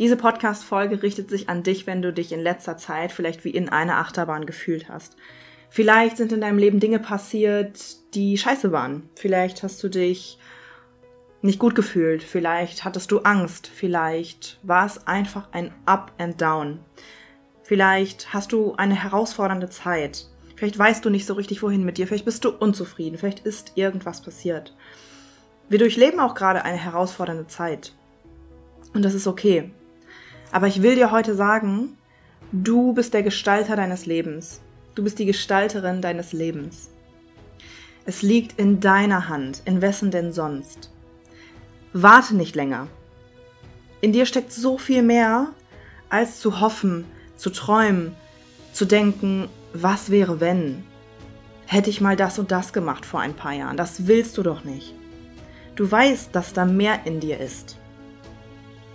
Diese Podcast-Folge richtet sich an dich, wenn du dich in letzter Zeit vielleicht wie in einer Achterbahn gefühlt hast. Vielleicht sind in deinem Leben Dinge passiert, die scheiße waren. Vielleicht hast du dich nicht gut gefühlt. Vielleicht hattest du Angst. Vielleicht war es einfach ein Up and Down. Vielleicht hast du eine herausfordernde Zeit. Vielleicht weißt du nicht so richtig, wohin mit dir. Vielleicht bist du unzufrieden. Vielleicht ist irgendwas passiert. Wir durchleben auch gerade eine herausfordernde Zeit. Und das ist okay. Aber ich will dir heute sagen, du bist der Gestalter deines Lebens. Du bist die Gestalterin deines Lebens. Es liegt in deiner Hand, in wessen denn sonst. Warte nicht länger. In dir steckt so viel mehr, als zu hoffen, zu träumen, zu denken, was wäre wenn? Hätte ich mal das und das gemacht vor ein paar Jahren. Das willst du doch nicht. Du weißt, dass da mehr in dir ist.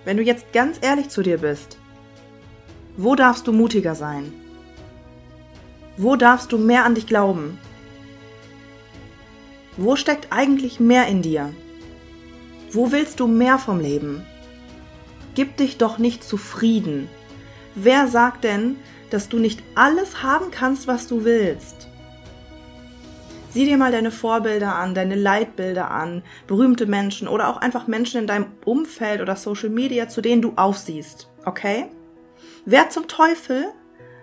Wenn du jetzt ganz ehrlich zu dir bist, wo darfst du mutiger sein? Wo darfst du mehr an dich glauben? Wo steckt eigentlich mehr in dir? Wo willst du mehr vom Leben? Gib dich doch nicht zufrieden. Wer sagt denn, dass du nicht alles haben kannst, was du willst? Sieh dir mal deine Vorbilder an, deine Leitbilder an, berühmte Menschen oder auch einfach Menschen in deinem Umfeld oder Social Media, zu denen du aufsiehst. Okay? Wer zum Teufel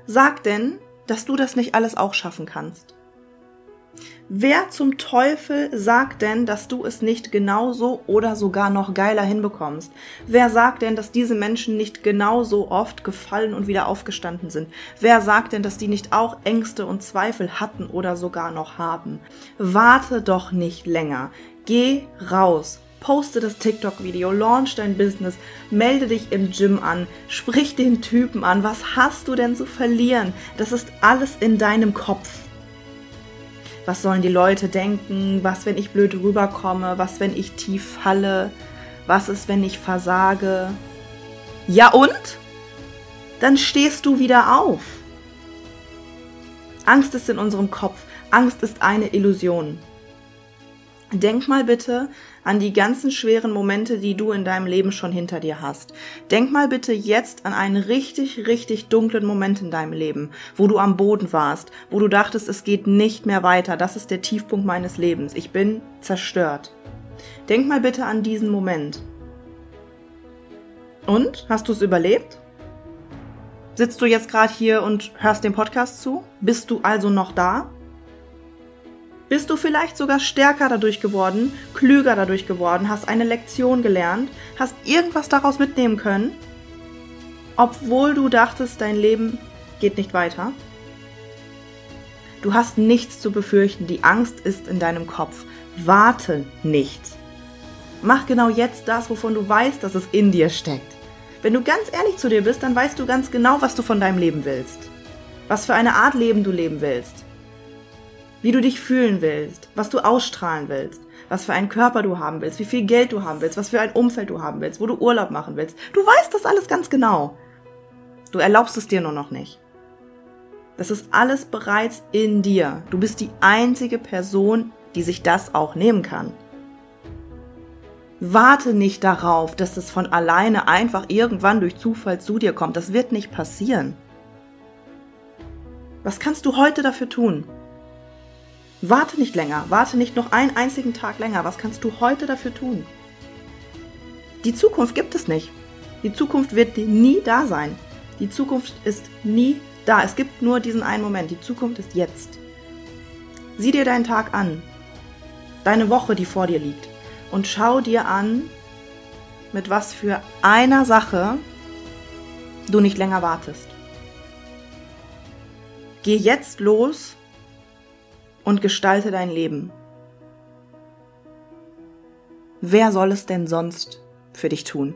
sagt denn, dass du das nicht alles auch schaffen kannst? Wer zum Teufel sagt denn, dass du es nicht genauso oder sogar noch geiler hinbekommst? Wer sagt denn, dass diese Menschen nicht genauso oft gefallen und wieder aufgestanden sind? Wer sagt denn, dass die nicht auch Ängste und Zweifel hatten oder sogar noch haben? Warte doch nicht länger. Geh raus. Poste das TikTok-Video, launch dein Business, melde dich im Gym an, sprich den Typen an. Was hast du denn zu verlieren? Das ist alles in deinem Kopf was sollen die Leute denken, was, wenn ich blöd rüberkomme, was, wenn ich tief falle, was ist, wenn ich versage. Ja und? Dann stehst du wieder auf. Angst ist in unserem Kopf. Angst ist eine Illusion. Denk mal bitte an die ganzen schweren Momente, die du in deinem Leben schon hinter dir hast. Denk mal bitte jetzt an einen richtig, richtig dunklen Moment in deinem Leben, wo du am Boden warst, wo du dachtest, es geht nicht mehr weiter, das ist der Tiefpunkt meines Lebens, ich bin zerstört. Denk mal bitte an diesen Moment. Und? Hast du es überlebt? Sitzt du jetzt gerade hier und hörst dem Podcast zu? Bist du also noch da? Bist du vielleicht sogar stärker dadurch geworden, klüger dadurch geworden, hast eine Lektion gelernt, hast irgendwas daraus mitnehmen können, obwohl du dachtest, dein Leben geht nicht weiter? Du hast nichts zu befürchten, die Angst ist in deinem Kopf. Warte nicht. Mach genau jetzt das, wovon du weißt, dass es in dir steckt. Wenn du ganz ehrlich zu dir bist, dann weißt du ganz genau, was du von deinem Leben willst. Was für eine Art Leben du leben willst wie du dich fühlen willst, was du ausstrahlen willst, was für einen Körper du haben willst, wie viel Geld du haben willst, was für ein Umfeld du haben willst, wo du Urlaub machen willst. Du weißt das alles ganz genau. Du erlaubst es dir nur noch nicht. Das ist alles bereits in dir. Du bist die einzige Person, die sich das auch nehmen kann. Warte nicht darauf, dass es von alleine einfach irgendwann durch Zufall zu dir kommt. Das wird nicht passieren. Was kannst du heute dafür tun? Warte nicht länger, warte nicht noch einen einzigen Tag länger. Was kannst du heute dafür tun? Die Zukunft gibt es nicht. Die Zukunft wird nie da sein. Die Zukunft ist nie da. Es gibt nur diesen einen Moment. Die Zukunft ist jetzt. Sieh dir deinen Tag an, deine Woche, die vor dir liegt, und schau dir an, mit was für einer Sache du nicht länger wartest. Geh jetzt los und gestalte dein Leben. Wer soll es denn sonst für dich tun?